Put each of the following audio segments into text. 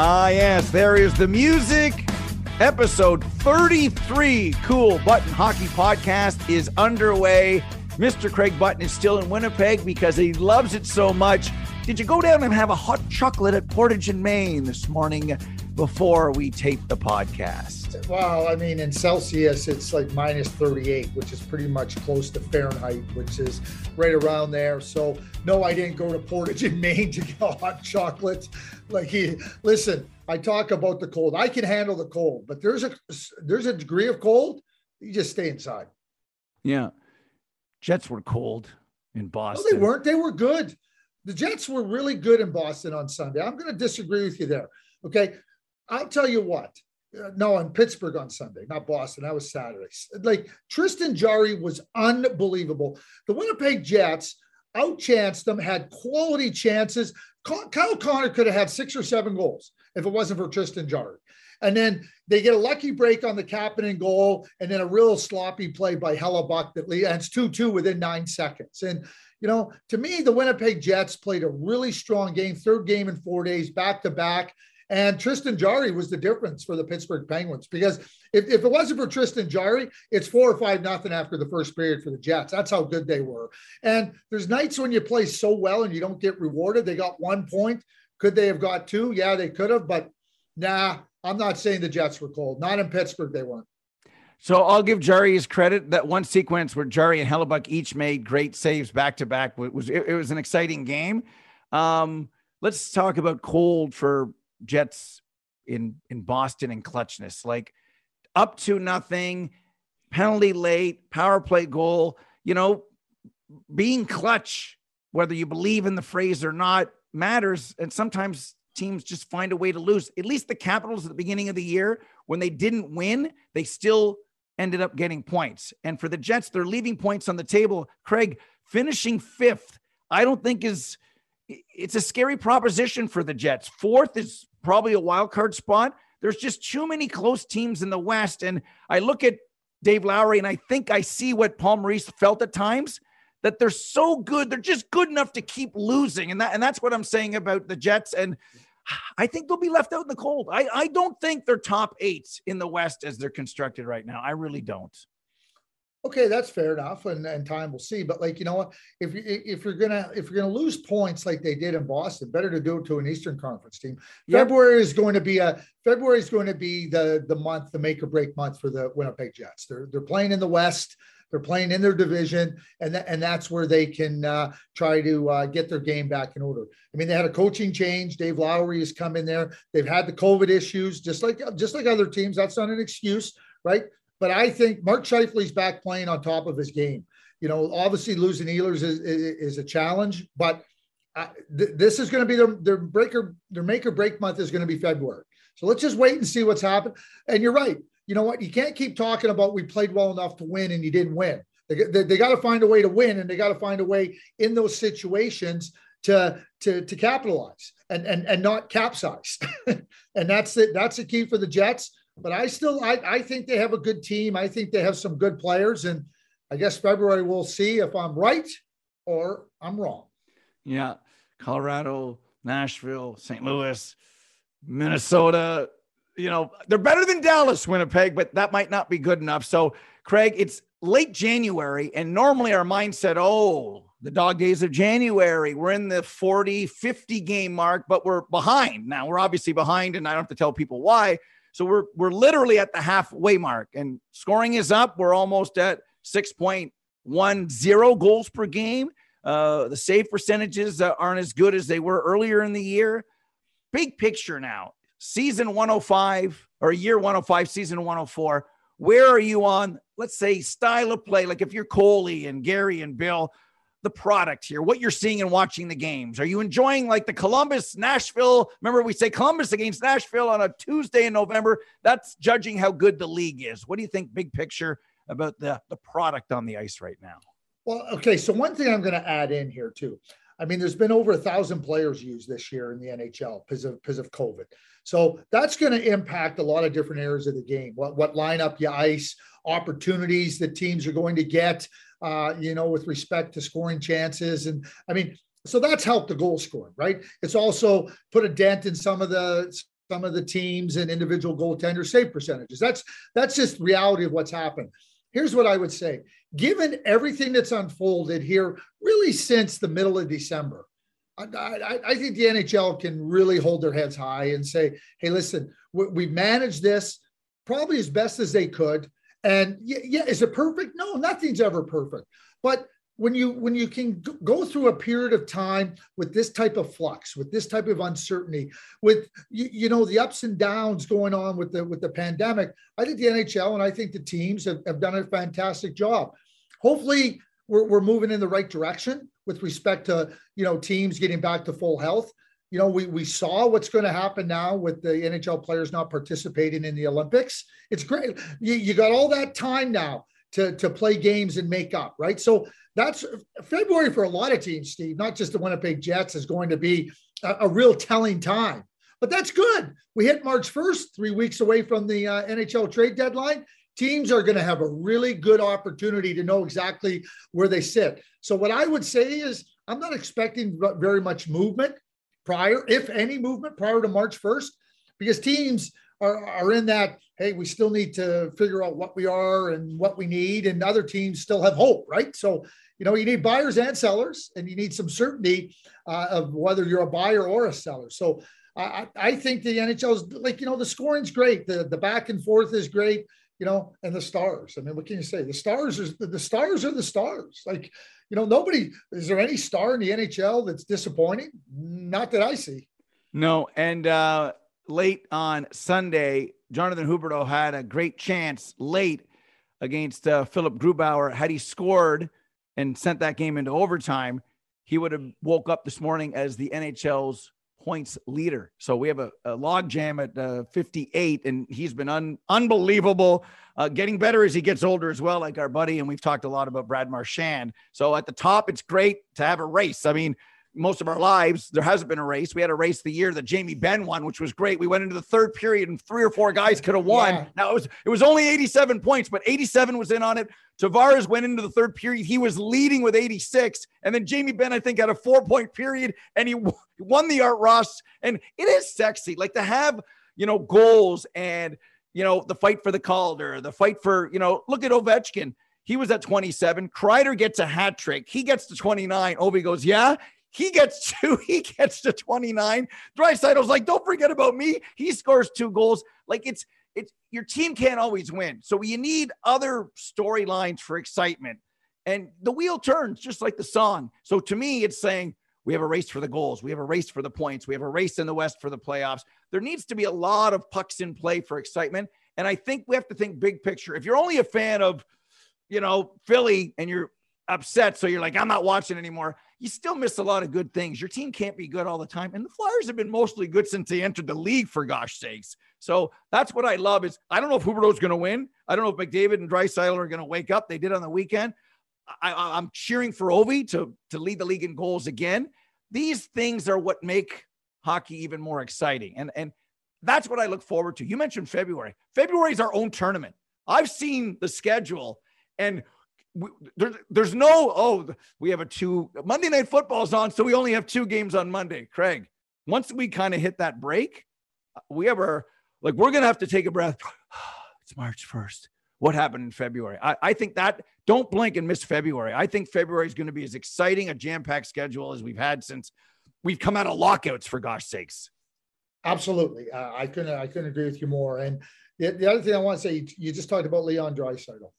Ah, yes, there is the music. Episode 33 Cool Button Hockey Podcast is underway. Mr. Craig Button is still in Winnipeg because he loves it so much. Did you go down and have a hot chocolate at Portage in Main this morning before we tape the podcast? Well, I mean, in Celsius, it's like minus 38, which is pretty much close to Fahrenheit, which is right around there. So, no, I didn't go to Portage in Main to get hot chocolate. Like, he, listen, I talk about the cold. I can handle the cold, but there's a there's a degree of cold. You just stay inside. Yeah, Jets were cold in Boston. No, they weren't. They were good. The Jets were really good in Boston on Sunday. I'm going to disagree with you there. Okay. I'll tell you what. Uh, no, in Pittsburgh on Sunday, not Boston. That was Saturday. Like Tristan Jarry was unbelievable. The Winnipeg Jets outchanced them, had quality chances. Kyle Connor could have had six or seven goals if it wasn't for Tristan Jarry. And then they get a lucky break on the Kapanen goal, and then a real sloppy play by Hellebuyck that leads. ends 2 2 within nine seconds. And you know, to me, the Winnipeg Jets played a really strong game, third game in four days, back to back. And Tristan Jarry was the difference for the Pittsburgh Penguins because if, if it wasn't for Tristan Jarry, it's four or five nothing after the first period for the Jets. That's how good they were. And there's nights when you play so well and you don't get rewarded. They got one point. Could they have got two? Yeah, they could have, but nah, I'm not saying the Jets were cold. Not in Pittsburgh, they weren't. So I'll give Jarry his credit. That one sequence where Jarry and Hellebuyck each made great saves back to back was it, it, was an exciting game. Um, let's talk about cold for Jets in in Boston and clutchness. Like up to nothing, penalty late, power play goal. You know, being clutch, whether you believe in the phrase or not, matters. And sometimes teams just find a way to lose. At least the Capitals at the beginning of the year, when they didn't win, they still ended up getting points. And for the Jets, they're leaving points on the table. Craig, finishing fifth, I don't think is it's a scary proposition for the Jets. Fourth is probably a wild card spot. There's just too many close teams in the West. And I look at Dave Lowry and I think I see what Paul Maurice felt at times that they're so good. They're just good enough to keep losing. And that and that's what I'm saying about the Jets. And I think they'll be left out in the cold. I, I don't think they're top eight in the West as they're constructed right now. I really don't. Okay, that's fair enough, and, and time will see. But like you know what, if you if you're gonna if you're gonna lose points like they did in Boston, better to do it to an Eastern Conference team. Yep. February is going to be a February is going to be the the month, the make or break month for the Winnipeg Jets. They're they're playing in the West. They're playing in their division, and th- and that's where they can uh, try to uh, get their game back in order. I mean, they had a coaching change. Dave Lowry has come in there. They've had the COVID issues, just like just like other teams. That's not an excuse, right? But I think Mark Scheifele's back playing on top of his game. You know, obviously losing Ehlers is, is, is a challenge, but uh, th- this is going to be their their breaker their make or break month is going to be February. So let's just wait and see what's happened. And you're right you know what? You can't keep talking about we played well enough to win and you didn't win. They, they, they got to find a way to win and they got to find a way in those situations to to to capitalize and and and not capsize. and that's it. That's the key for the Jets. But I still I, I think they have a good team. I think they have some good players. And I guess February we'll see if I'm right or I'm wrong. Yeah. Colorado, Nashville, St. Louis, Minnesota, you know, they're better than Dallas, Winnipeg, but that might not be good enough. So, Craig, it's late January, and normally our mindset, oh, the dog days of January, we're in the 40, 50 game mark, but we're behind. Now, we're obviously behind, and I don't have to tell people why. So we're we're literally at the halfway mark, and scoring is up. We're almost at 6.10 goals per game. Uh, the save percentages aren't as good as they were earlier in the year. Big picture now season 105 or year 105, season 104, where are you on, let's say, style of play? Like if you're Coley and Gary and Bill, the product here, what you're seeing and watching the games. Are you enjoying like the Columbus, Nashville? Remember, we say Columbus against Nashville on a Tuesday in November. That's judging how good the league is. What do you think, big picture, about the, the product on the ice right now? Well, okay. So, one thing I'm going to add in here, too. I mean, there's been over a thousand players used this year in the NHL because of because of COVID. So that's going to impact a lot of different areas of the game. What what lineup you ice, opportunities that teams are going to get, uh, you know, with respect to scoring chances, and I mean, so that's helped the goal scoring, right? It's also put a dent in some of the some of the teams and individual goaltender save percentages. That's that's just reality of what's happened. Here's what I would say: given everything that's unfolded here, really since the middle of December, I, I, I think the NHL can really hold their heads high and say, "Hey, listen, we, we managed this probably as best as they could." And yeah, is it perfect? No, nothing's ever perfect. But when you when you can go through a period of time with this type of flux with this type of uncertainty with you, you, know the ups and downs going on with the with the pandemic i think the nhl and i think the teams have, have done a fantastic job hopefully we're, we're moving in the right direction with respect to you know teams getting back to full health you know we we saw what's going to happen now with the nhl players not participating in the olympics it's great you, you got all that time now to, to play games and make up, right? So that's February for a lot of teams, Steve, not just the Winnipeg Jets, is going to be a, a real telling time. But that's good. We hit March 1st, three weeks away from the uh, NHL trade deadline. Teams are going to have a really good opportunity to know exactly where they sit. So, what I would say is, I'm not expecting very much movement prior, if any movement prior to March 1st, because teams are, are in that, hey, we still need to figure out what we are and what we need, and other teams still have hope, right? So you know, you need buyers and sellers, and you need some certainty uh, of whether you're a buyer or a seller. So I, I think the NHL is like, you know, the scoring's great. The, the back and forth is great, you know, and the stars. I mean, what can you say? The stars are the stars are the stars. Like, you know, nobody is there any star in the NHL that's disappointing? Not that I see. No. And uh late on Sunday, Jonathan Huberdeau had a great chance late against uh, Philip Grubauer. Had he scored, and sent that game into overtime, he would have woke up this morning as the NHL's points leader. So we have a, a log jam at uh, 58, and he's been un- unbelievable, uh, getting better as he gets older as well, like our buddy. And we've talked a lot about Brad Marchand. So at the top, it's great to have a race. I mean, most of our lives, there hasn't been a race. We had a race the year that Jamie Benn won, which was great. We went into the third period and three or four guys could have won. Yeah. Now it was it was only 87 points, but 87 was in on it. Tavares went into the third period. He was leading with 86. And then Jamie Benn, I think, had a four point period and he won the Art Ross. And it is sexy, like to have, you know, goals and, you know, the fight for the Calder, the fight for, you know, look at Ovechkin. He was at 27. Kreider gets a hat trick. He gets to 29. Ovi goes, Yeah. He gets two. He gets to 29. Draisaitl's like, don't forget about me. He scores two goals. Like it's it's your team can't always win. So you need other storylines for excitement. And the wheel turns just like the song. So to me, it's saying we have a race for the goals. We have a race for the points. We have a race in the West for the playoffs. There needs to be a lot of pucks in play for excitement. And I think we have to think big picture. If you're only a fan of, you know, Philly and you're upset, so you're like, I'm not watching anymore you still miss a lot of good things. Your team can't be good all the time. And the Flyers have been mostly good since they entered the league, for gosh sakes. So that's what I love is I don't know if Huberdeau's going to win. I don't know if McDavid and Draisaitl are going to wake up. They did on the weekend. I, am cheering for Ovi to, to lead the league in goals again. These things are what make hockey even more exciting. And, and that's what I look forward to. You mentioned February. February is our own tournament. I've seen the schedule and – there, there's no oh we have a two Monday night football's on so we only have two games on Monday. Craig, once we kind of hit that break, we ever like we're gonna have to take a breath. it's March first. What happened in February? I, I think that don't blink and miss February. I think February is going to be as exciting a jam-packed schedule as we've had since we've come out of lockouts. For gosh sakes. Absolutely, uh, I couldn't I couldn't agree with you more. And the, the other thing I want to say, you, you just talked about Leon Draisaitl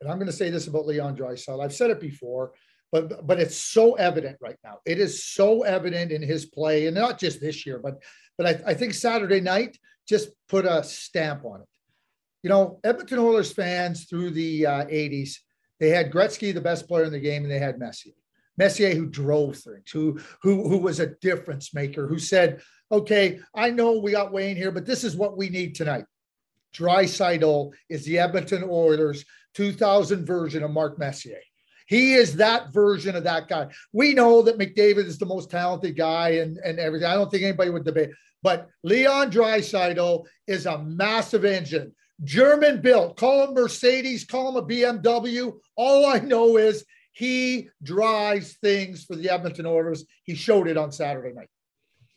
and I'm going to say this about Leon Draisaitl. I've said it before, but but it's so evident right now. It is so evident in his play, and not just this year, but but I, I think Saturday night just put a stamp on it. You know, Edmonton Oilers fans through the uh, 80s, they had Gretzky, the best player in the game, and they had Messier. Messier, who drove things, who who who was a difference maker, who said, "Okay, I know we got Wayne here, but this is what we need tonight." Draisaitl is the Edmonton Oilers 2000 version of Mark Messier. He is that version of that guy. We know that McDavid is the most talented guy and, and everything. I don't think anybody would debate. But Leon Draisaitl is a massive engine. German built. Call him Mercedes, call him a BMW. All I know is he drives things for the Edmonton Oilers. He showed it on Saturday night.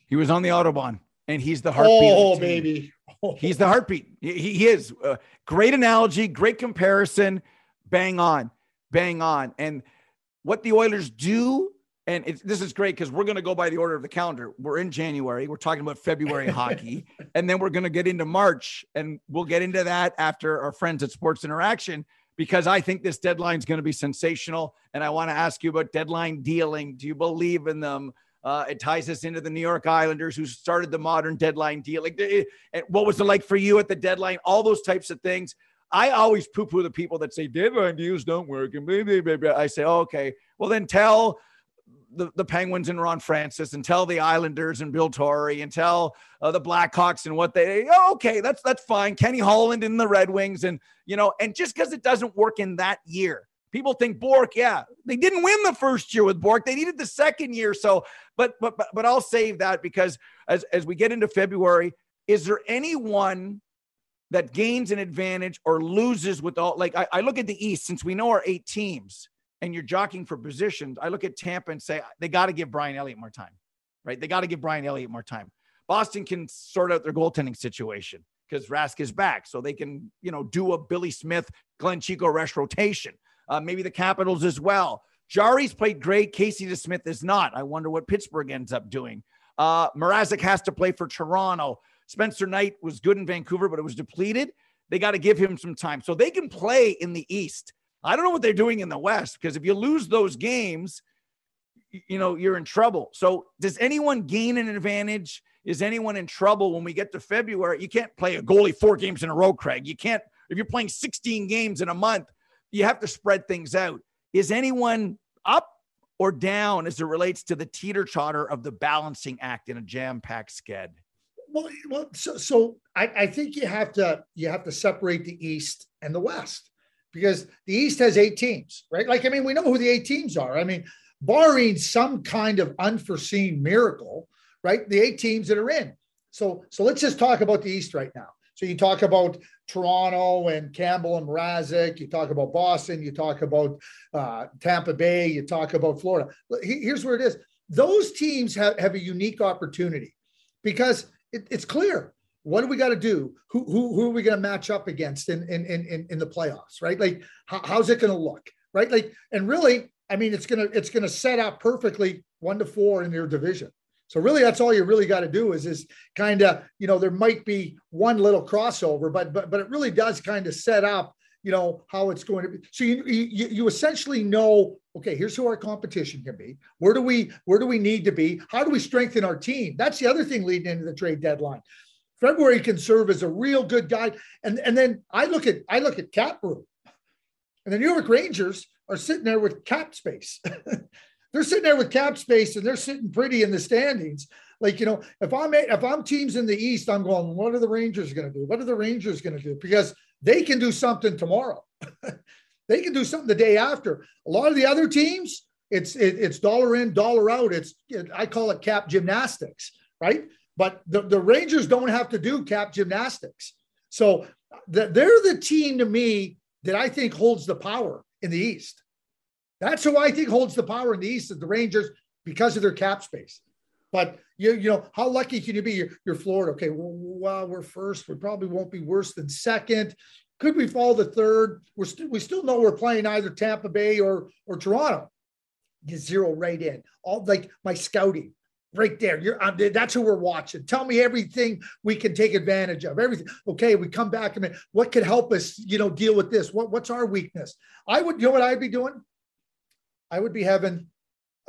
He was on the Autobahn. And he's the heartbeat. Oh, baby. Oh. He's the heartbeat. He, he is. Uh, great analogy, great comparison. Bang on, bang on. And what the Oilers do, and this is great because we're going to go by the order of the calendar. We're in January. We're talking about February hockey, and then we're going to get into March, and we'll get into that after our friends at Sports Interaction because I think this deadline is going to be sensational. And I want to ask you about deadline dealing. Do you believe in them? Uh, it ties us into the New York Islanders, who started the modern deadline deal. Like, what was it like for you at the deadline? All those types of things. I always poo-poo the people that say deadline deals don't work, and blah, blah, blah, blah. I say, oh, okay, well then tell the, the Penguins and Ron Francis, and tell the Islanders and Bill Torrey, and tell uh, the Blackhawks and what they. Oh, okay, that's that's fine. Kenny Holland in the Red Wings, and you know, and just because it doesn't work in that year People think Bourque, yeah, they didn't win the first year with Bourque. They needed the second year. So, but but but, but I'll save that because as as we get into February, is there anyone that gains an advantage or loses with all like I, I look at the East since we know our eight teams and you're jockeying for positions. I look at Tampa and say they got to give Brian Elliott more time, right? They got to give Brian Elliott more time. Boston can sort out their goaltending situation because Rask is back, so they can you know do a Billy Smith, Glenn Chico Resch rotation uh, maybe the Capitals as well. Jarry's played great. Casey DeSmith is not. I wonder what Pittsburgh ends up doing. Uh, Mrazek has to play for Toronto. Spencer Knight was good in Vancouver, but it was depleted. They got to give him some time. So they can play in the East. I don't know what they're doing in the West because if you lose those games, you know, you're in trouble. So does anyone gain an advantage? Is anyone in trouble when we get to February? You can't play a goalie four games in a row, Craig. You can't, if you're playing 16 games in a month, you have to spread things out. Is anyone up or down as it relates to the teeter totter of the balancing act in a jam packed sked? Well, well, so, so I, I think you have to you have to separate the East and the West because the East has eight teams, right? Like, I mean, we know who the eight teams are. I mean, barring some kind of unforeseen miracle, right? The eight teams that are in. So, so let's just talk about the East right now. So you talk about Toronto and Campbell and Mrazek. You talk about Boston. You talk about uh, Tampa Bay. You talk about Florida. Here's where it is. Those teams have, have a unique opportunity because it, it's clear. What do we got to do? Who, who, who are we going to match up against in, in, in, in the playoffs, right? Like, how, how's it going to look, right? Like, and really, I mean, it's going to, it's going to set up perfectly one to four in your division. So really, that's all you really got to do is is kind of you know there might be one little crossover, but but but it really does kind of set up you know how it's going to be. So you, you you essentially know okay, here's who our competition can be. Where do we where do we need to be? How do we strengthen our team? That's the other thing leading into the trade deadline. February can serve as a real good guide. And and then I look at I look at cap room, and the New York Rangers are sitting there with cap space. They're sitting there with cap space and they're sitting pretty in the standings. Like, you know, if I'm if I'm teams in the East, I'm going, what are the Rangers going to do? What are the Rangers going to do? Because they can do something tomorrow. they can do something the day after. A lot of the other teams, it's it, it's dollar in, dollar out. It's it, I call it cap gymnastics, right? But the, the Rangers don't have to do cap gymnastics. So the, they're the team to me that I think holds the power in the East. That's who I think holds the power in the East is the Rangers because of their cap space. But you, you know, how lucky can you be? You're, you're Florida. Okay, well, we're first. We probably won't be worse than second. Could we fall to third? We're we still know we're playing either Tampa Bay or or Toronto. You zero right in. All like my scouting right there. You're uh, that's who we're watching. Tell me everything we can take advantage of. Everything. Okay, we come back and what could help us, you know, deal with this? What what's our weakness? I would, you know what I'd be doing? I would be having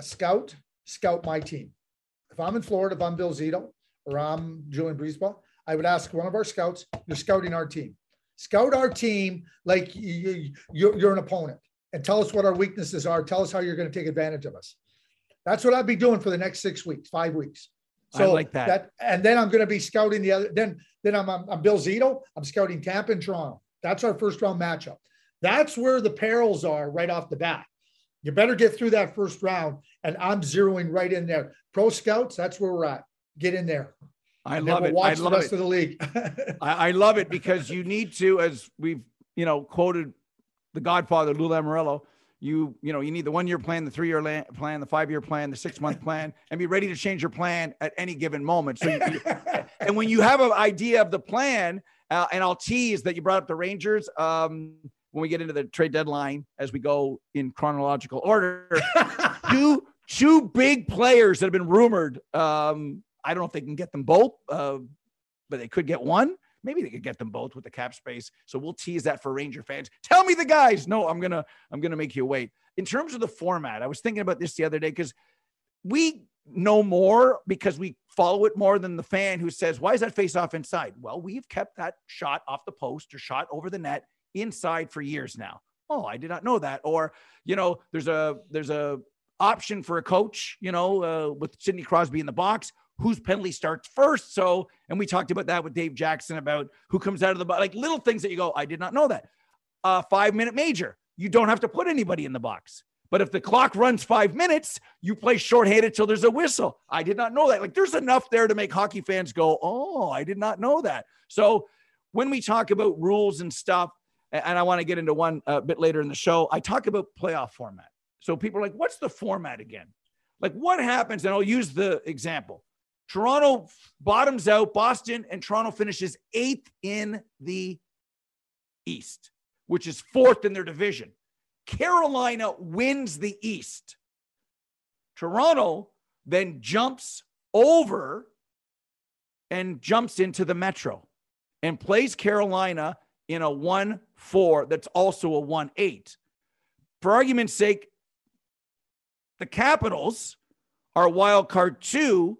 a scout scout my team. If I'm in Florida, if I'm Bill Zito or I'm Julien BriseBois, I would ask one of our scouts, you're scouting our team. Scout our team like you, you're, you're an opponent and tell us what our weaknesses are. Tell us how you're going to take advantage of us. That's what I'd be doing for the next six weeks, five weeks. So I like that. that and then I'm going to be scouting the other. Then, then I'm, I'm, I'm Bill Zito. I'm scouting Tampa and Toronto. That's our first round matchup. That's where the perils are right off the bat. You better get through that first round. And I'm zeroing right in there. Pro scouts, that's where we're at. Get in there. I love we'll it. Watch I love the rest it. of the league. I, I, love it because you need to, as we've you know quoted the Godfather Lou Lamoriello, you you know you need the one year plan the three year plan the five year plan the six month plan and be ready to change your plan at any given moment so you, and when you have an idea of the plan uh, and i'll tease that you brought up the rangers um, when we get into the trade deadline as we go in chronological order two two big players that have been rumored um, i don't know if they can get them both uh, but they could get one Maybe they could get them both with the cap space. So we'll tease that for Ranger fans. Tell me the guys. No, I'm gonna I'm gonna make you wait. In terms of the format, I was thinking about this the other day because we know more because we follow it more than the fan who says, "Why is that face off inside?" Well, we've kept that shot off the post or shot over the net inside for years now. Oh, I did not know that. Or you know, there's a there's a option for a coach, you know, uh, with Sidney Crosby in the box whose penalty starts first. So, and we talked about that with Dave Jackson about who comes out of the box, like little things that you go, I did not know that. Uh, five minute major, you don't have to put anybody in the box. But if the clock runs five minutes, you play shorthanded till there's a whistle. I did not know that. Like there's enough there to make hockey fans go, oh, I did not know that. So when we talk about rules and stuff, and I want to get into one a bit later in the show, I talk about playoff format. So people are like, what's the format again? Like what happens? And I'll use the example. Toronto bottoms out. Boston and Toronto finishes eighth in the East, which is fourth in their division. Carolina wins the East. Toronto then jumps over and jumps into the Metro and plays Carolina in a 1 4 that's also a 1 8. For argument's sake, the Capitals are wild card two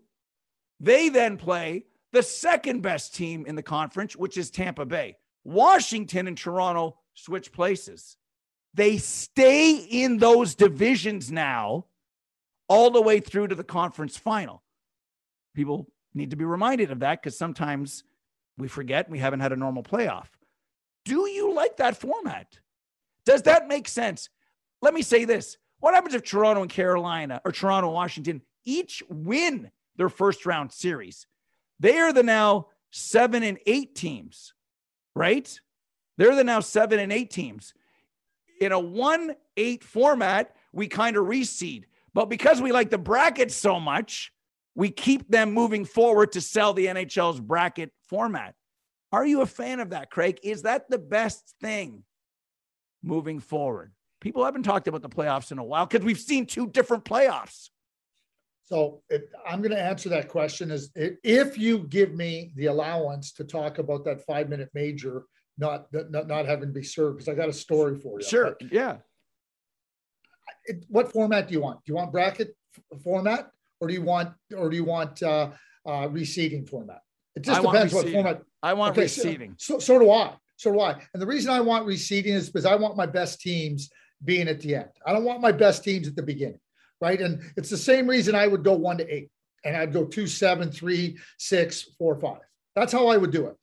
they then play the second best team in the conference, which is Tampa Bay. Washington and Toronto switch places. They stay in those divisions now all the way through to the conference final. People need to be reminded of that because sometimes we forget we haven't had a normal playoff. Do you like that format? Does that make sense? Let me say this. What happens if Toronto and Carolina or Toronto and Washington each win their first round series. They are the now seven and eight teams, right? They're the now seven and eight teams. In a one eight format, we kind of reseed. But because we like the brackets so much, we keep them moving forward to sell the NHL's bracket format. Are you a fan of that, Craig? Is that the best thing moving forward? People haven't talked about the playoffs in a while because we've seen two different playoffs. So it, I'm going to answer that question is if you give me the allowance to talk about that five minute major, not not, not having to be served, because I got a story for you. Sure. But yeah. It, what format do you want? Do you want bracket f- format, or do you want or do you want uh, uh, reseeding format? It just I depends what format. I want okay, reseeding. So, so, so do I. So do I. And the reason I want reseeding is because I want my best teams being at the end. I don't want my best teams at the beginning right? And it's the same reason I would go one to eight and I'd go two, seven, three, six, four, five. That's how I would do it.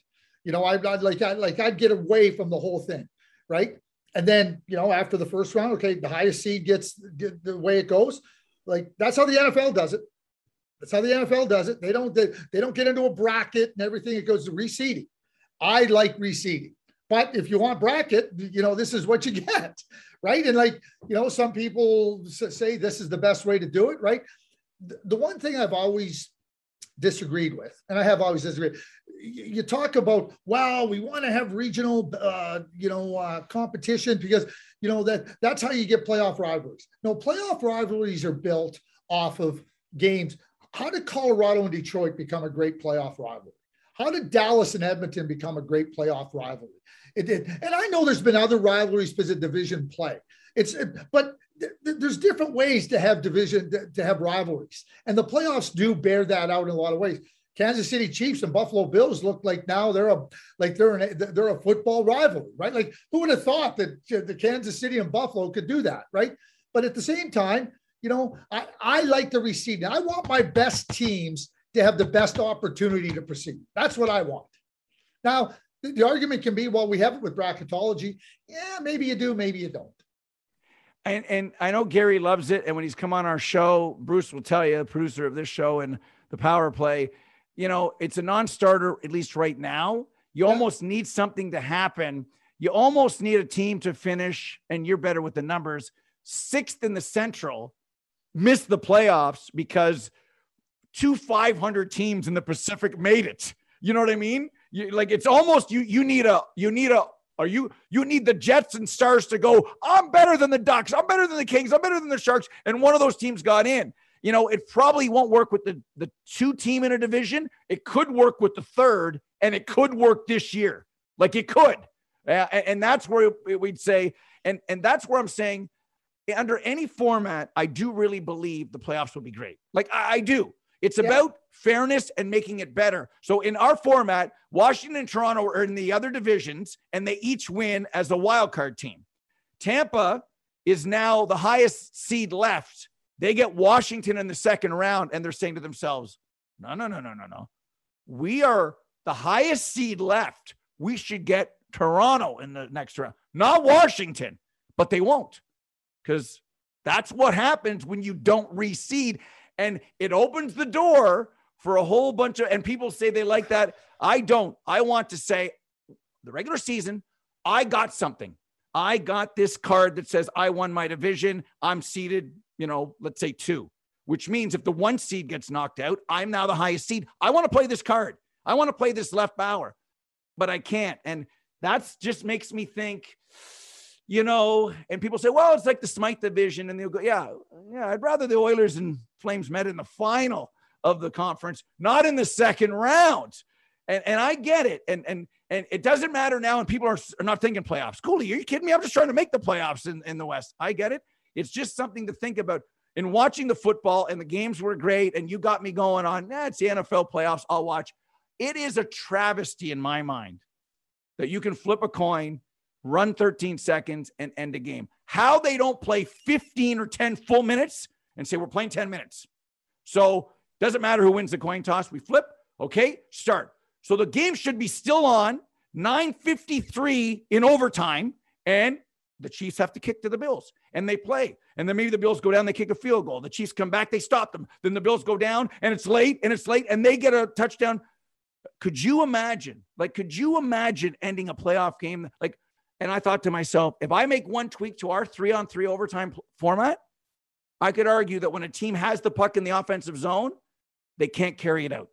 You know, I'd, I'd like, I'd like, I'd get away from the whole thing, right? And then, you know, after the first round, okay, the highest seed gets the way it goes. Like that's how the NFL does it. That's how the NFL does it. They don't, they, they don't get into a bracket and everything. It goes to reseeding. I like reseeding. But if you want bracket, you know, this is what you get right? And like, you know, some people say this is the best way to do it, right? The one thing I've always disagreed with, and I have always disagreed. You talk about, wow, we want to have regional, uh, you know, uh, competition because you know that that's how you get playoff rivalries. No, playoff rivalries are built off of games. How did Colorado and Detroit become a great playoff rivalry? How did Dallas and Edmonton become a great playoff rivalry? It did. And I know there's been other rivalries because of division play. It's but th- there's different ways to have division to have rivalries, and the playoffs do bear that out in a lot of ways. Kansas City Chiefs and Buffalo Bills look like now they're a like they're an, they're a football rivalry, right? Like who would have thought that the Kansas City and Buffalo could do that, right? But at the same time, you know, I, I like the receive. I want my best teams to have the best opportunity to proceed. That's what I want. Now, the argument can be, well, we have it with bracketology. Yeah, maybe you do, maybe you don't. And and I know Gary loves it. And when he's come on our show, Bruce will tell you, the producer of this show and the power play, you know, it's a non-starter, at least right now. You yeah. almost need something to happen. You almost need a team to finish, and you're better with the numbers, sixth in the Central missed the playoffs because two 500 teams in the Pacific made it. You know what I mean? You, like it's almost you. You need a you need a are you you need the Jets and Stars to go? I'm better than the Ducks. I'm better than the Kings. I'm better than the Sharks. And one of those teams got in. You know, it probably won't work with the the two team in a division. It could work with the third, and it could work this year. Like it could, and that's where we'd say, and and that's where I'm saying, under any format, I do really believe the playoffs will be great. Like I, I do. It's yeah. about fairness and making it better. So in our format, Washington and Toronto are in the other divisions, and they each win as a wild card team. Tampa is now the highest seed left. They get Washington in the second round, and they're saying to themselves, no, no, no, no, no, no. We are the highest seed left. We should get Toronto in the next round, not Washington, but they won't because that's what happens when you don't reseed and it opens the door for a whole bunch of and people say they like that. I don't. I want to say the regular season i got something. I got this card that says i won my division. I'm seeded, you know let's say two which means if the one seed gets knocked out i'm now the highest seed. I want to play this card. I want to play this left bower but i can't. And that's just makes me think you know, and people say, well, it's like the Smythe division. And they'll go, yeah, yeah, I'd rather the Oilers and Flames met in the final of the conference, not in the second round. And, and I get it. And, and, and it doesn't matter now. And people are, are not thinking playoffs. Cooley, are you kidding me? I'm just trying to make the playoffs in, in the West. I get it. It's just something to think about. In watching the football and the games were great, and you got me going on, nah, it's the NFL playoffs. I'll watch. It is a travesty in my mind that you can flip a coin run 13 seconds, and end a game. How they don't play 15 or 10 full minutes and say, we're playing 10 minutes. So doesn't matter who wins the coin toss. We flip. Okay, start. So the game should be still on 953 in overtime. And the Chiefs have to kick to the Bills and they play. And then maybe the Bills go down, they kick a field goal. The Chiefs come back, they stop them. Then the Bills go down and it's late and it's late and they get a touchdown. Could you imagine? Like, could you imagine ending a playoff game? Like, and I thought to myself, if I make one tweak to our three on three overtime format, I could argue that when a team has the puck in the offensive zone, they can't carry it out.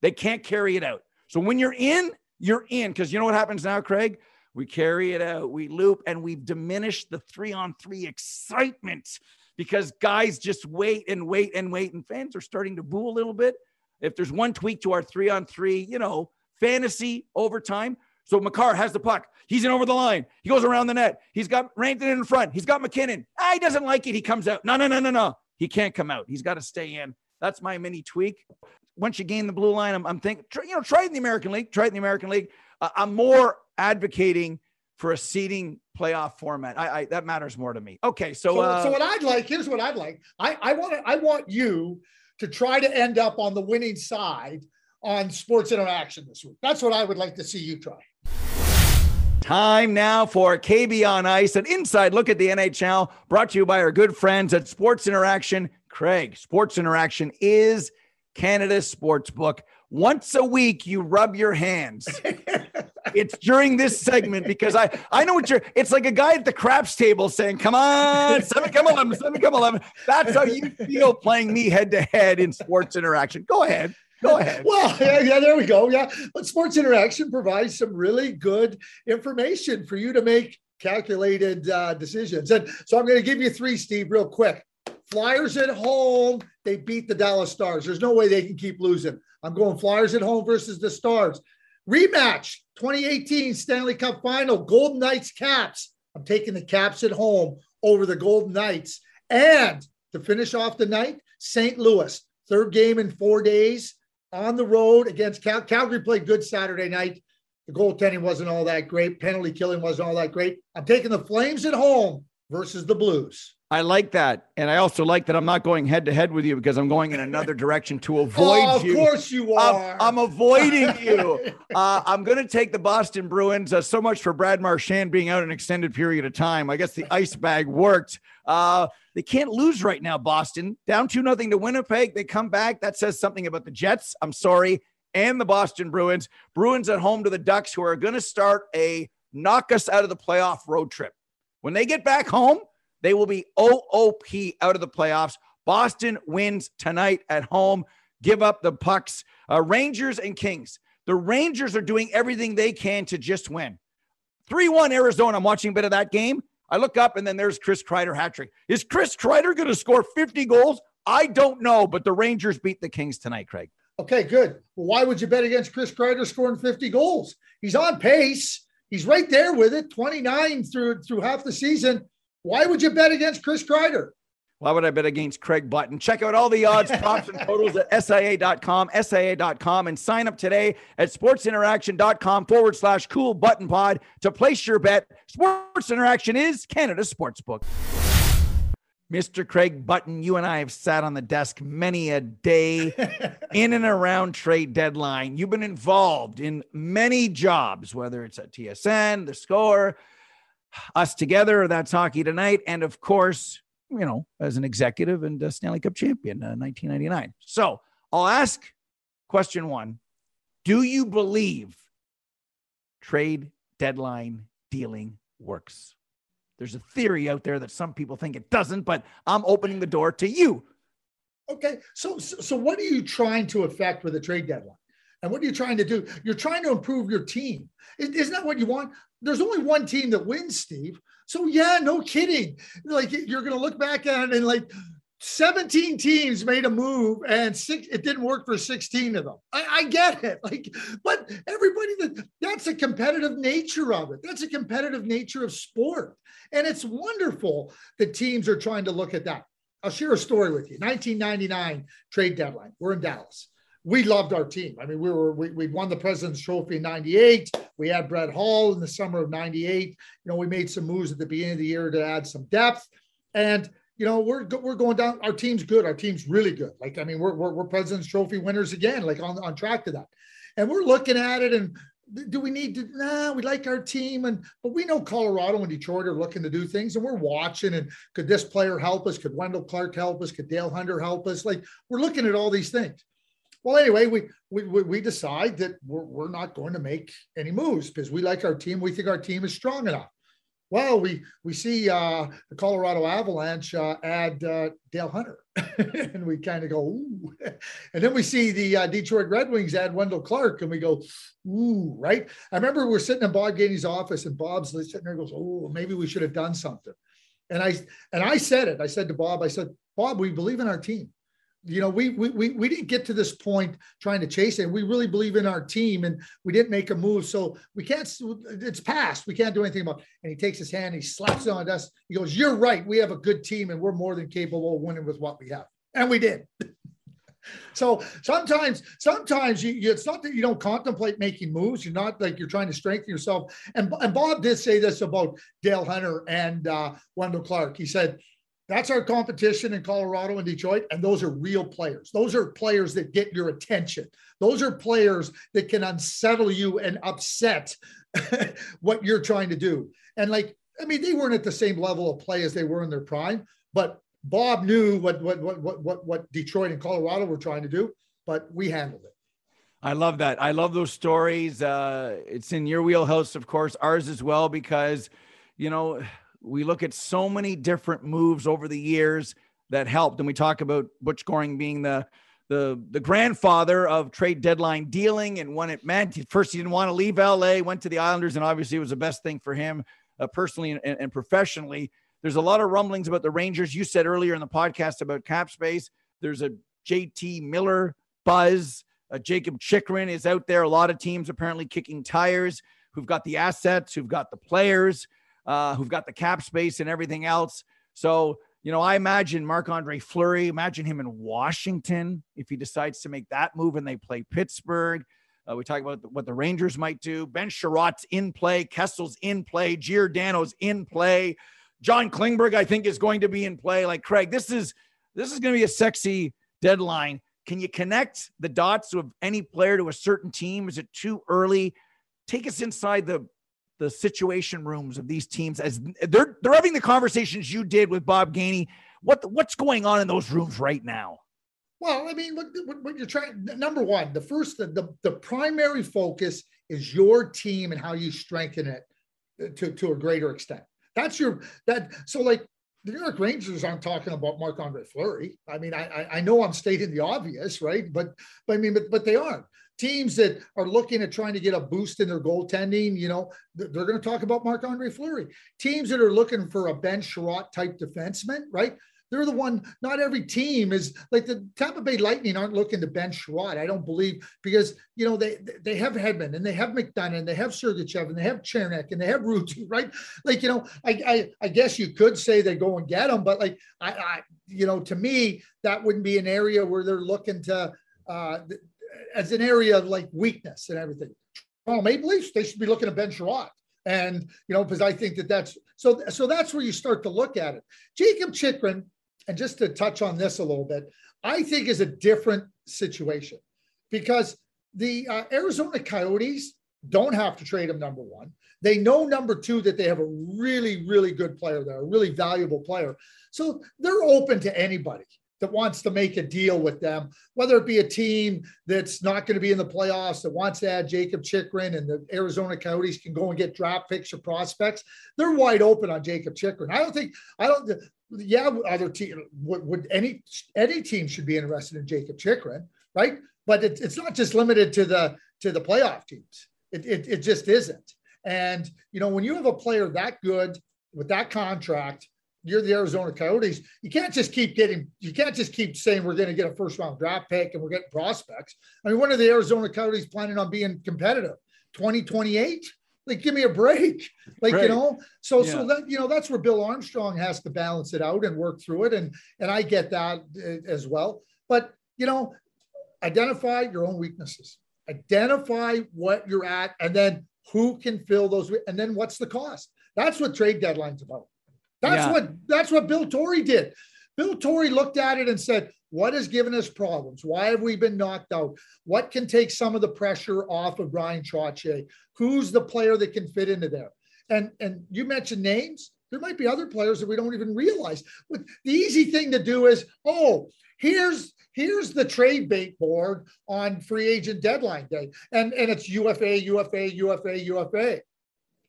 They can't carry it out. So when you're in, you're in. Because you know what happens now, Craig? We carry it out, we loop, and we've diminished the three on three excitement because guys just wait and wait and wait. And fans are starting to boo a little bit. If there's one tweak to our three on three, you know, fantasy overtime, so Makar has the puck. He's in over the line. He goes around the net. He's got Rantanen in front. He's got MacKinnon. Ah, he doesn't like it. He comes out. No, no, no, no, no. He can't come out. He's got to stay in. That's my mini tweak. Once you gain the blue line, I'm, I'm thinking, you know, try it in the American League. Try it in the American League. Uh, I'm more advocating for a seeding playoff format. I, I that matters more to me. Okay, so so, uh, so what I'd like here's what I'd like. I I want I want you to try to end up on the winning side on Sports Interaction this week. That's what I would like to see you try. Time now for KB on Ice, an inside look at the NHL brought to you by our good friends at Sports Interaction. Craig, Sports Interaction is Canada's sports book. Once a week, you rub your hands. it's during this segment because I I know what you're. It's like a guy at the craps table saying, "Come on, seven, come eleven, seven, come eleven. That's how you feel playing me head to head in Sports Interaction. Go ahead. Go ahead. well, yeah, yeah, there we go. Yeah. But Sports Interaction provides some really good information for you to make calculated uh, decisions. And so I'm going to give you three, Steve, real quick. Flyers at home, they beat the Dallas Stars. There's no way they can keep losing. I'm going Flyers at home versus the Stars. Rematch 2018 Stanley Cup final, Golden Knights Caps. I'm taking the Caps at home over the Golden Knights. And to finish off the night, St. Louis, third game in four days on the road against Cal- Calgary played good Saturday night. The goaltending wasn't all that great. Penalty killing wasn't all that great. I'm taking the Flames at home versus the Blues. I like that. And I also like that I'm not going head to head with you because I'm going in another direction to avoid oh, of you. Of course you are. I'm, I'm avoiding you. Uh, I'm going to take the Boston Bruins. Uh, so much for Brad Marchand being out an extended period of time. I guess the ice bag worked. Uh, they can't lose right now, Boston. Down 2 nothing to Winnipeg. They come back. That says something about the Jets. I'm sorry. And the Boston Bruins. Bruins at home to the Ducks, who are going to start a knock us out of the playoff road trip. When they get back home, They will be OOP out of the playoffs. Boston wins tonight at home. Give up the pucks. Uh, Rangers and Kings. The Rangers are doing everything they can to just win. 3 1 Arizona. I'm watching a bit of that game. I look up and then there's Chris Kreider hat trick. Is Chris Kreider going to score 50 goals? I don't know, but the Rangers beat the Kings tonight, Craig. Okay, good. Well, why would you bet against Chris Kreider scoring 50 goals? He's on pace. He's right there with it, 29 through through half the season. Why would you bet against Chris Kreider? Why would I bet against Craig Button? Check out all the odds, props, and totals at SIA.com, SIA.com, and sign up today at sportsinteraction.com forward slash cool button pod to place your bet. Sports Interaction is Canada's sportsbook. Mr. Craig Button, you and I have sat on the desk many a day in and around trade deadline. You've been involved in many jobs, whether it's at TSN, the score, us together, that's hockey tonight, and of course, you know, as an executive and a Stanley Cup champion, uh, 1999. So I'll ask question one Do you believe trade deadline dealing works? There's a theory out there that some people think it doesn't, but I'm opening the door to you. Okay. So, so what are you trying to affect with a trade deadline? And what are you trying to do? You're trying to improve your team. Isn't that what you want? There's only one team that wins, Steve. So yeah, no kidding. Like you're going to look back at it and like 17 teams made a move and six it didn't work for 16 of them I, I, get it like but everybody that that's a competitive nature of it that's a competitive nature of sport and it's wonderful that teams are trying to look at that i'll share a story with you 1999 trade deadline we're in dallas we loved our team. I mean, we were we we won the President's Trophy in '98. We had Brett Hull in the summer of '98. You know, we made some moves at the beginning of the year to add some depth, and you know, we're we're going down. Our team's good. Our team's really good. Like, I mean, we're we're, we're President's Trophy winners again. Like on on track to that, and we're looking at it and do we need to nah we like our team and but we know colorado and detroit are looking to do things and we're watching and could this player help us could Wendel Clark help us could dale hunter help us like we're looking at all these things well, anyway, we we we decide that we're, we're not going to make any moves because we like our team. We think our team is strong enough. Well, we we see uh, the Colorado Avalanche uh, add uh, Dale Hunter, and we kind of go, ooh. And then we see the uh, Detroit Red Wings add Wendel Clark, and we go, ooh, right? I remember we're sitting in Bob Gainey's office, and Bob's sitting there, goes, oh, maybe we should have done something. And I and I said it. I said to Bob, I said, Bob, we believe in our team you know, we, we we we didn't get to this point trying to chase it. We really believe in our team, and we didn't make a move, so we can't. It's past. We can't do anything about. It. And he takes his hand, he slaps it on us. He goes, "You're right. We have a good team, and we're more than capable of winning with what we have." And we did. so sometimes, sometimes you, you, it's not that you don't contemplate making moves. You're not like you're trying to strengthen yourself. And and Bob did say this about Dale Hunter and uh, Wendel Clark. He said that's our competition in Colorado and Detroit. And those are real players. Those are players that get your attention. Those are players that can unsettle you and upset what you're trying to do. And like, I mean, they weren't at the same level of play as they were in their prime, but Bob knew what what what what what Detroit and Colorado were trying to do, but we handled it. I love that. I love those stories. Uh, it's in your wheelhouse, of course, ours as well, because you know we look at so many different moves over the years that helped. And we talk about Butch Goring being the the the grandfather of trade deadline dealing and when it meant first he didn't want to leave LA, went to the Islanders, and obviously it was the best thing for him uh, personally and, and, professionally. There's a lot of rumblings about the Rangers. You said earlier in the podcast about cap space. There's a JT Miller buzz. Uh, Jakob Chychrun is out there. A lot of teams apparently kicking tires who've got the assets, who've got the players uh, who've got the cap space and everything else. So, you know, I imagine Marc Andre Fleury, imagine him in Washington if he decides to make that move and they play Pittsburgh. Uh, we talk about what the Rangers might do. Ben Chiarot's in play. Kessel's in play. Giordano's in play. John Klingberg, I think, is going to be in play. Like Craig, this is this is going to be a sexy deadline. Can you connect the dots of any player to a certain team? Is it too early? Take us inside the the situation rooms of these teams as they're they're having the conversations you did with Bob Gainey. What what's going on in those rooms right now? Well, I mean, look, what you're trying. Number one, the first, the, the, the primary focus is your team and how you strengthen it uh, to to a greater extent. That's your that. So like the New York Rangers aren't talking about Marc Andre Fleury. I mean, I, I know I'm stating the obvious, right? But, but I mean, but, but they aren't. Teams that are looking at trying to get a boost in their goaltending, you know, they're going to talk about Marc Andre Fleury. Teams that are looking for a Ben Chiarot type defenseman, right? They're the one, not every team is like the Tampa Bay Lightning aren't looking to Ben Chiarot. I don't believe because, you know, they they have Hedman and they have McDonagh and they have Sergachev and they have Cernak and they have Rutta, right? Like, you know, I, I, I guess you could say they go and get them, but like, I, I, you know, to me, that wouldn't be an area where they're looking to, uh, as an area of like weakness and everything. Well, Maple Leafs, they should be looking at Ben Chiarot. And, you know, because I think that that's so, so that's where you start to look at it. Jakob Chychrun, and just to touch on this a little bit, I think is a different situation because the uh, Arizona Coyotes don't have to trade him number one. They know number two that they have a really, really good player there, a really valuable player. So they're open to anybody that wants to make a deal with them, whether it be a team that's not going to be in the playoffs that wants to add Jakob Chychrun and the Arizona Coyotes can go and get draft picks or prospects. They're wide open on Jakob Chychrun. I don't think I don't yeah, other team would, would, any any team should be interested in Jakob Chychrun, right? But it, it's not just limited to the to the playoff teams. It, it, it just isn't. And you know, when you have a player that good with that contract, you're the Arizona Coyotes. You can't just keep getting. You can't just keep saying we're going to get a first round draft pick and we're getting prospects. I mean, when are the Arizona Coyotes planning on being competitive? 2028? like give me a break like right. you know so yeah. so that you know that's where bill armstrong has to balance it out and work through it and and i get that uh, as well but you know identify your own weaknesses identify what you're at and then who can fill those and then what's the cost that's what trade deadlines about that's yeah. what that's what bill torrey did bill torrey looked at it and said what has given us problems? Why have we been knocked out? What can take some of the pressure off of Bryan Trottier? Who's the player that can fit into there? And and you mentioned names. There might be other players that we don't even realize. But the easy thing to do is, oh, here's here's the trade bait board on free agent deadline day, and and it's UFA, UFA, UFA, UFA.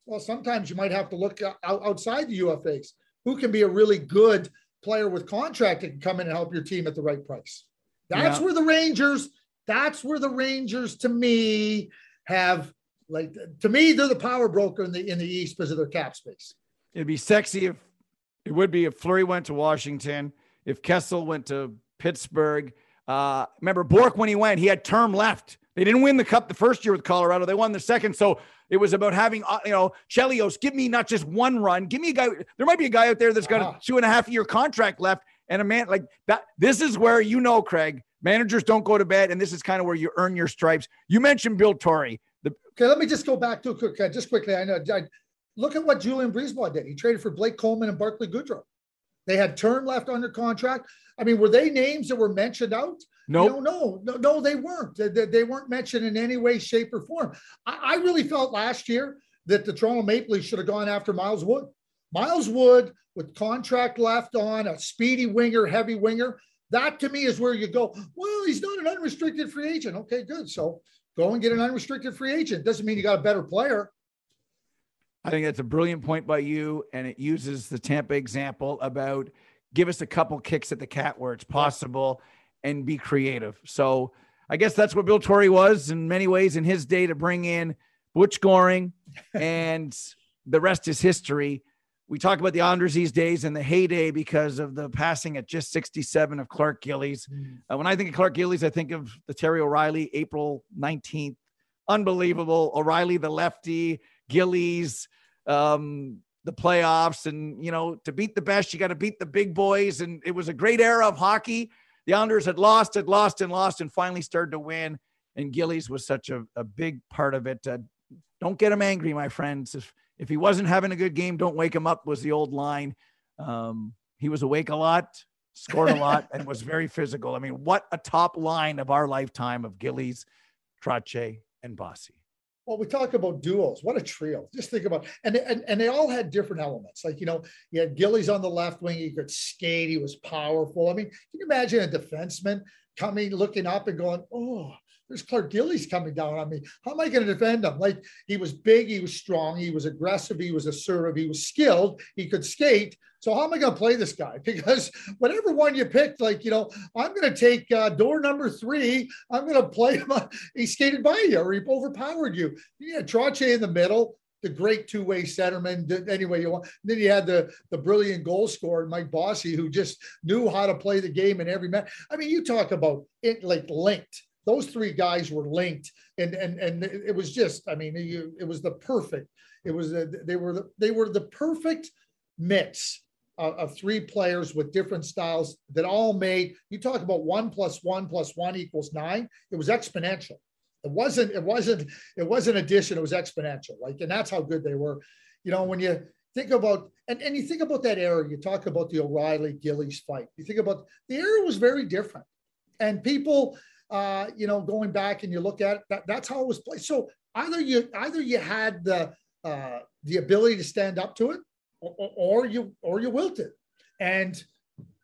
Well, sometimes you might have to look outside the UFAs. Who can be a really good player with contract that can come in and help your team at the right price. That's yeah. where the Rangers, that's where the Rangers to me have like to me, they're the power broker in the in the East because of their cap space. It'd be sexy if it would be if Fleury went to Washington, if Kessel went to Pittsburgh. Uh, remember Bourque when he went, he had term left. They didn't win the cup the first year with Colorado. They won the second. So it was about having, uh, you know, Chelios, give me not just one run, give me a guy. There might be a guy out there that's got uh-huh. a two and a half year contract left. And a man like that. This is where, you know, Craig, managers don't go to bed. And this is kind of where you earn your stripes. You mentioned Bill Torrey. The- okay, let me just go back to quick, uh, just quickly. I know. I, look at what Julien BriseBois did. He traded for Blake Coleman and Barclay Goodrow. They had term left under contract. I mean, were they names that were mentioned out? Nope. No, no, no, no, they weren't. They, they, weren't mentioned in any way, shape, or form. I, I really felt last year that the Toronto Maple Leafs should have gone after Miles Wood. Miles Wood with contract left on, a speedy winger, heavy winger. That to me is where you go. Well, he's not an unrestricted free agent. Okay, good. So go and get an unrestricted free agent. Doesn't mean you got a better player. I think that's a brilliant point by you. And it uses the Tampa example about give us a couple kicks at the cat where it's possible and be creative. So I guess that's what Bill Torrey was in many ways in his day to bring in Butch Goring and the rest is history. We talk about the Islanders these days and the heyday because of the passing at just 67 of Clark Gillies. Mm. Uh, when I think of Clark Gillies, I think of the Terry O'Reilly, April 19th. Unbelievable. O'Reilly, the lefty, Gillies, um, the playoffs. And, you know, to beat the best, you got to beat the big boys. And it was a great era of hockey. The Islanders had lost, had lost, and lost, and finally started to win. And Gillies was such a, a big part of it. Uh, don't get him angry, my friends. If if he wasn't having a good game, don't wake him up. Was the old line. Um, he was awake a lot, scored a lot, and was very physical. I mean, what a top line of our lifetime of Gillies, Trottier, and Bossy. Well, we talk about duos. What a trio! Just think about and, and and they all had different elements. Like you know, you had Gillies on the left wing. He could skate. He was powerful. I mean, can you imagine a defenseman coming, looking up and going, oh, there's Clark Gillies coming down on me. How am I going to defend him? Like he was big, he was strong, he was aggressive, he was assertive, he was skilled, he could skate. So how am I going to play this guy? Because whatever one you picked, like you know, I'm going to take uh, door number three. I'm going to play him. He skated by you, or he overpowered you. You had Trottier in the middle the great two-way centerman anyway you want. then you had the the brilliant goal scorer Mike Bossy, who just knew how to play the game in every match. I mean, you talk about it like linked. Those three guys were linked, and and and it was just. I mean, it was the perfect. It was uh, they were the, they were the perfect mix of, of three players with different styles that all made. You talk about one plus one plus one equals nine. It was exponential. It wasn't, it wasn't, it wasn't addition, it was exponential. Like, and that's how good they were. You know, when you think about and, and you think about that era, you talk about the O'Reilly Gillies fight. You think about the era was very different. And people uh, you know, going back and you look at it, that, that's how it was played. So either you either you had the uh, the ability to stand up to it, or, or you or you wilted. And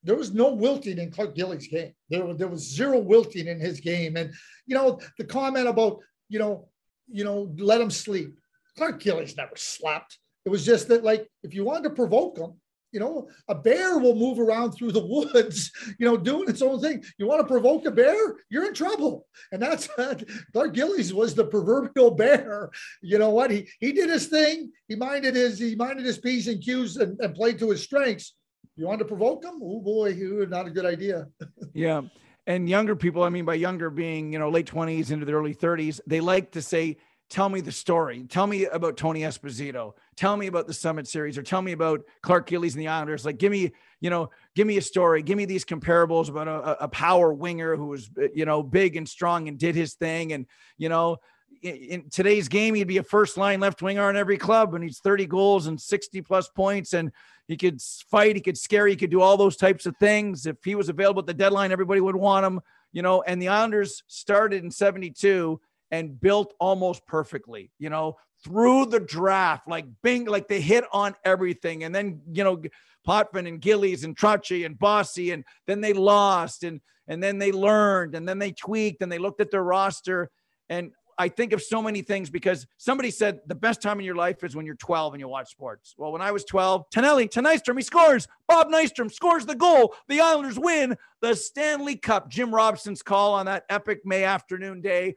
there was no wilting in Clark Gillies' game. There, there was zero wilting in his game. And you know, the comment about, you know, you know, let him sleep. Clark Gillies never slept. It was just that, like, if you wanted to provoke him, you know, a bear will move around through the woods, you know, doing its own thing. You want to provoke a bear, you're in trouble. And that's Clark Gillies was the proverbial bear. You know what? He he did his thing. He minded his he minded his p's and q's and, and played to his strengths. You want to provoke him? Oh boy, not a good idea. yeah. And younger people, I mean, by younger being, you know, late 20s into the early 30s, they like to say, tell me the story. Tell me about Tony Esposito. Tell me about the Summit Series or tell me about Clark Gillies and the Islanders. Like, give me, you know, give me a story. Give me these comparables about a, a power winger who was, uh, you know, big and strong and did his thing. And, you know, in, in today's game, he'd be a first line left winger on every club and he's 30 goals and 60 plus points. And he could fight, he could scare, he could do all those types of things. If he was available at the deadline, everybody would want him, you know. And the Islanders started in 72 and built almost perfectly, you know, through the draft, like bing, like they hit on everything. And then, you know, Potvin and Gillies and Trottier and Bossy, and then they lost and and then they learned and then they tweaked and they looked at their roster. And I think of so many things because somebody said the best time in your life is when you're 12 and you watch sports. Well, when I was 12, Tonelli, Nystrom, he scores. Bob Nystrom scores the goal. The Islanders win the Stanley Cup. Jim Robson's call on that epic May afternoon day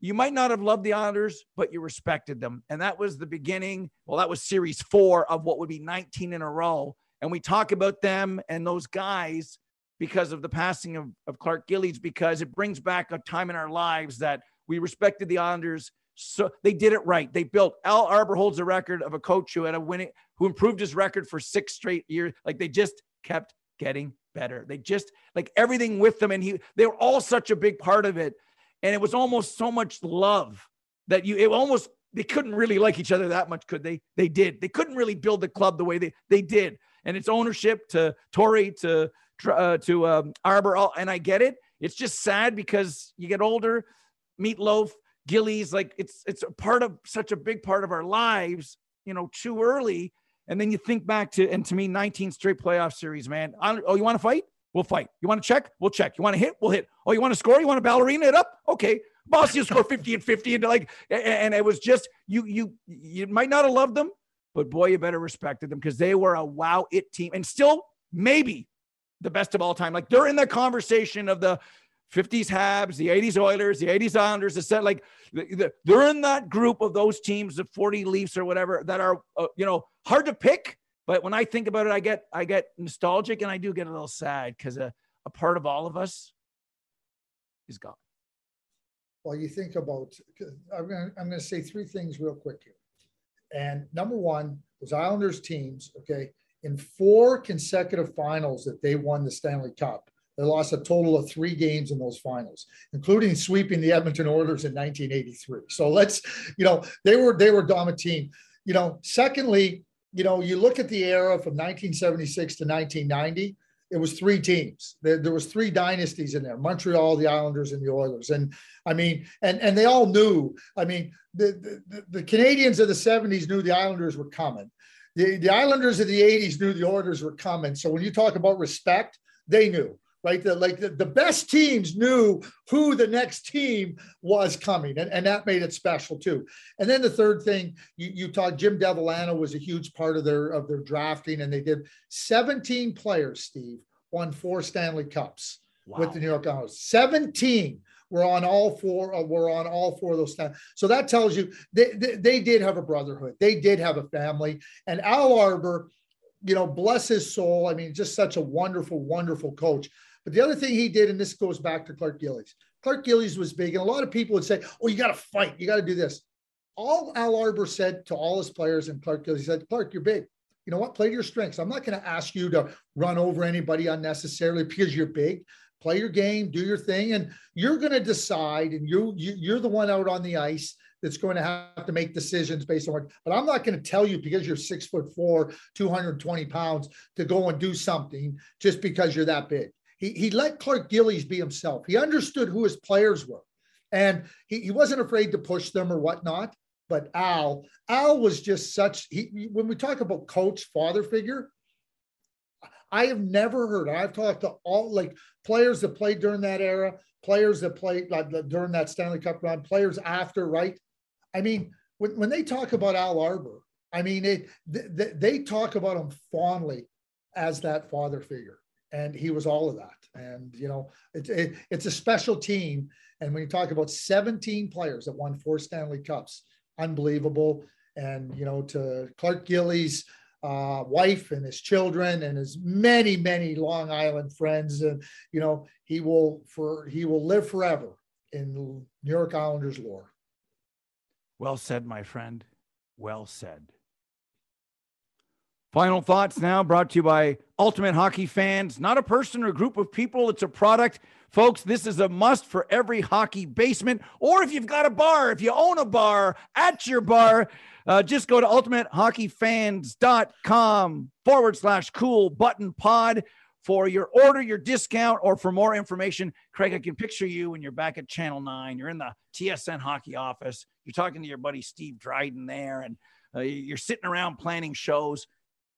you might not have loved the Islanders, but you respected them. And that was the beginning. Well, that was series four of what would be 19 in a row. And we talk about them and those guys because of the passing of, of Clark Gillies, because it brings back a time in our lives that we respected the Islanders. So they did it right. They built Al Arbour holds a record of a coach who had a winning, who improved his record for six straight years. Like they just kept getting better. They just like everything with them. And he, they were all such a big part of it and it was almost so much love that you it almost they couldn't really like each other that much, could they? They did. They couldn't really build the club the way they they did, and it's ownership to Torrey to uh, to um, Arbour, and I get it. It's just sad because you get older, Meatloaf, Gillies, like it's it's a part of such a big part of our lives, you know, too early. And then you think back to, and to me, 19 straight playoff series, man. oh, you want to fight? We'll fight. You want to check? We'll check. You want to hit? We'll hit. Oh, you want to score? You want to ballerina it up? Okay. Boss, you score 50 and 50 and like, and it was just, you, you, you might not have loved them, but boy, you better respected them because they were a wow it team and still maybe the best of all time. Like they're in the conversation of the 50s Habs, the 80s Oilers, the 80s Islanders, the set like they're in that group of those teams, the 40 Leafs or whatever that are, uh, you know, hard to pick, but when I think about it, I get I get nostalgic and I do get a little sad because a, a part of all of us is gone. Well, you think about I'm going I'm to say three things real quick here. And number one, was Islanders teams, okay, in four consecutive finals that they won the Stanley Cup. They lost a total of three games in those finals, including sweeping the Edmonton Oilers in 1983. So let's, you know, they were they were dominant team. You know, secondly, you know, you look at the era from 1976 to 1990, it was three teams. There, there, was three dynasties in there: Montreal, the Islanders, and the Oilers. And I mean, and and they all knew. I mean, the the, the Canadiens of the 70s knew the Islanders were coming. The, the Islanders of the 80s knew the Oilers were coming. So when you talk about respect, they knew. Right? The, like the, the best teams knew who the next team was coming, and, and that made it special too. And then the third thing, you, you talked Jim Devellano was a huge part of their of their drafting, and they did 17 players, Steve, won four Stanley Cups wow. with the New York Islanders. 17 were on all four uh, were on all four of those times. So that tells you they, they, they did have a brotherhood. They did have a family. And Al Arbour, you know, bless his soul. I mean, just such a wonderful, wonderful coach. But the other thing he did, and this goes back to Clark Gillies. Clark Gillies was big, and a lot of people would say, "Oh, you got to fight. You got to do this." All Al Arbour said to all his players, and Clark Gillies said, "Clark, you're big. You know what? Play to your strengths. I'm not going to ask you to run over anybody unnecessarily because you're big. Play your game, do your thing, and you're going to decide. And you, you you're the one out on the ice that's going to have to make decisions based on what, but I'm not going to tell you because you're six foot four, 220 pounds to go and do something just because you're that big he, he let Clark Gillies be himself. He understood who his players were. And he, he wasn't afraid to push them or whatnot. But Al, Al was just such he when we talk about coach, father figure, I have never heard. I've talked to all like players that played during that era, players that played uh, like, during that Stanley Cup run, players after, right? I mean, when, when they talk about Al Arbour, I mean, it, they, they talk about him fondly as that father figure and he was all of that. And you know, it's it, it's a special team. And when you talk about 17 players that won four Stanley Cups, unbelievable. And you know, to Clark Gillies' uh, wife and his children and his many, many Long Island friends, and you know, he will for he will live forever in New York Islanders lore. Well said, my friend. Well said. Final thoughts now brought to you by Ultimate Hockey Fans. Not a person or group of people, it's a product. Folks, this is a must for every hockey basement. Or if you've got a bar, if you own a bar at your bar, uh, just go to ultimatehockeyfans.com forward slash cool button pod for your order, your discount, or for more information. Craig, I can picture you when you're back at Channel 9. You're in the TSN hockey office. You're talking to your buddy Steve Dryden there, and uh, you're sitting around planning shows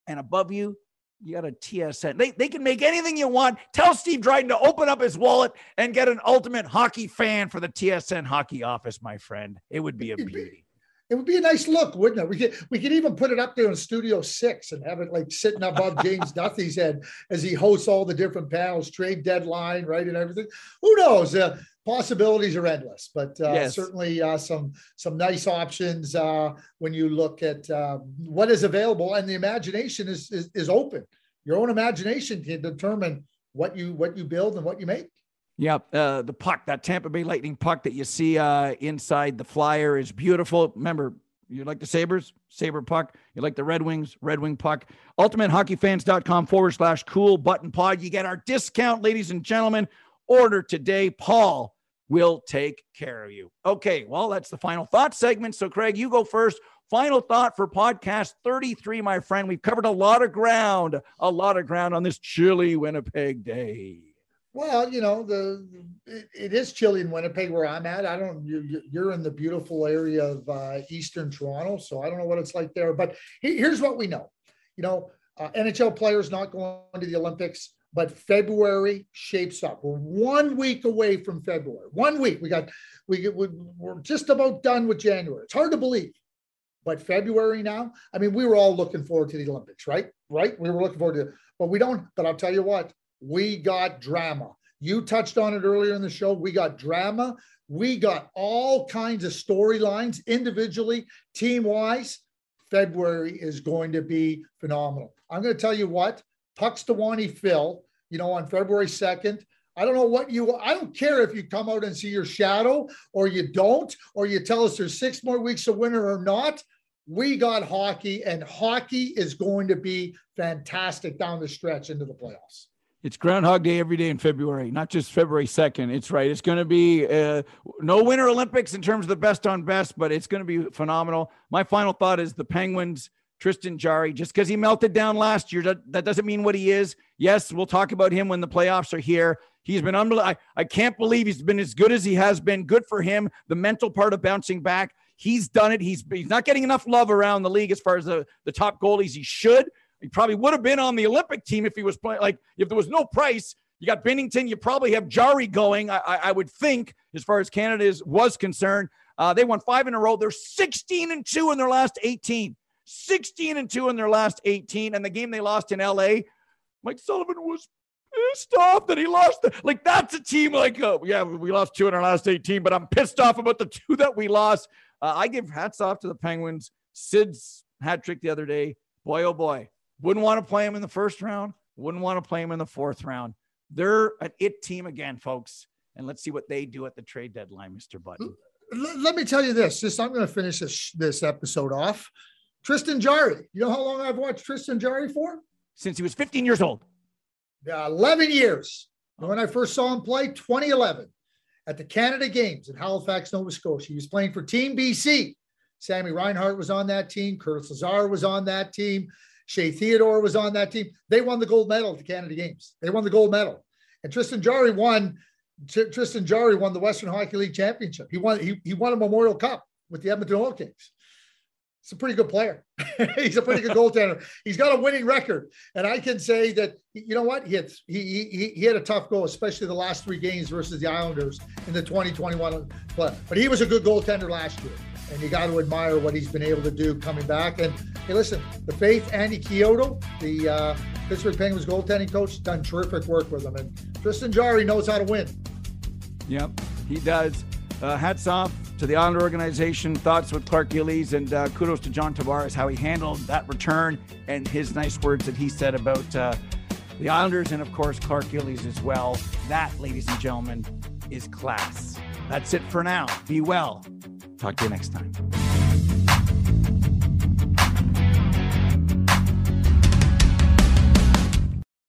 and above you, you got a TSN. They, they can make anything you want. Tell Steve Dryden to open up his wallet and get an ultimate hockey fan for the TSN hockey office, my friend. It would be a beauty. It would be a nice look, wouldn't it? We could we could even put it up there in Studio Six and have it like sitting above James Duthie's head as he hosts all the different panels, trade deadline, right, and everything. Who knows? Uh, possibilities are endless, but uh, yes. certainly uh, some some nice options uh, when you look at uh, what is available, and the imagination is, is, is open. Your own imagination can determine what you what you build and what you make. Yeah, uh, the puck, that Tampa Bay Lightning puck that you see uh, inside the flyer is beautiful. Remember, you like the Sabres? Sabre puck. You like the Red Wings? Red Wing puck. UltimateHockeyFans.com forward slash cool button pod. You get our discount, ladies and gentlemen. Order today. Paul will take care of you. Okay, well, that's the final thought segment. So, Craig, you go first. Final thought for podcast 33, my friend. We've covered a lot of ground, a lot of ground on this chilly Winnipeg day. Well, you know, the it, it is chilly in Winnipeg where I'm at. I don't. You, you're in the beautiful area of uh, Eastern Toronto, so I don't know what it's like there. But here's what we know. You know, uh, NHL players not going to the Olympics but February shapes up. We're one week away from February. One week. We got we get we're just about done with January. It's hard to believe. But February now, I mean, we were all looking forward to the Olympics, right? Right? We were looking forward to it. But we don't, but I'll tell you what, we got drama. You touched on it earlier in the show. We got drama. We got all kinds of storylines individually, team wise. February is going to be phenomenal. I'm going to tell you what, Punxsutawney Phil, you know, on February 2nd. I don't know what you, I don't care if you come out and see your shadow or you don't, or you tell us there's six more weeks of winter or not. We got hockey, and hockey is going to be fantastic down the stretch into the playoffs. It's Groundhog Day every day in February, not just February 2nd. It's right. It's going to be uh, no Winter Olympics in terms of the best on best, but it's going to be phenomenal. My final thought is the Penguins Tristan Jarry, just because he melted down last year, that, doesn't mean what he is. Yes, we'll talk about him when the playoffs are here. He's been unbelievable. I, I can't believe he's been as good as he has been. Good for him. The mental part of bouncing back. He's done it. He's, he's not getting enough love around the league as far as the, the top goalies he should. He probably would have been on the Olympic team if he was playing. Like if there was no price, You got Binnington. You probably have Jarry going. I, I, I would think, as far as Canada is, was concerned. Uh, they won five in a row. They're 16 and two in their last 18. 16 and two in their last 18. And the game they lost in LA, Mike Sullivan was pissed off that he lost. The, like that's a team like, oh, yeah, we lost two in our last 18, but I'm pissed off about the two that we lost. Uh, I give hats off to the Penguins. Sid's hat trick the other day. Boy, oh boy. Wouldn't want to play him in the first round. Wouldn't want to play him in the fourth round. They're an it team again, folks. And let's see what they do at the trade deadline, Mr. Button. Let me tell you this. Just I'm going to finish this this episode off. Tristan Jarry. You know how long I've watched Tristan Jarry for? Since he was 15 years old. Yeah, 11 years. When I first saw him play, 2011, at the Canada Games in Halifax, Nova Scotia. He was playing for Team BC. Sammy Reinhart was on that team. Curtis Lazar was on that team. Shea Theodore was on that team. They won the gold medal at the Canada Games. They won the gold medal. And Tristan Jarry won. Tristan Jarry won the Western Hockey League championship. He won. He, he won a Memorial Cup with the Edmonton Oil Kings. He's a pretty good player. He's a pretty good goaltender. He's got a winning record, and I can say that you know what he had. He, he he had a tough goal, especially the last three games versus the Islanders in the 2021 play. But he was a good goaltender last year and you got to admire what he's been able to do coming back. And hey, listen, the Faith Andy Chiodo, the uh, Pittsburgh Penguins goaltending coach, done terrific work with him. And Tristan Jarry knows how to win. Yep, he does. Uh, hats off to the Islander organization. Thoughts with Clark Gillies, and uh, kudos to John Tavares how he handled that return and his nice words that he said about uh, the Islanders, and of course Clark Gillies as well. That, ladies and gentlemen, is class. That's it for now. Be well. Talk to you next time.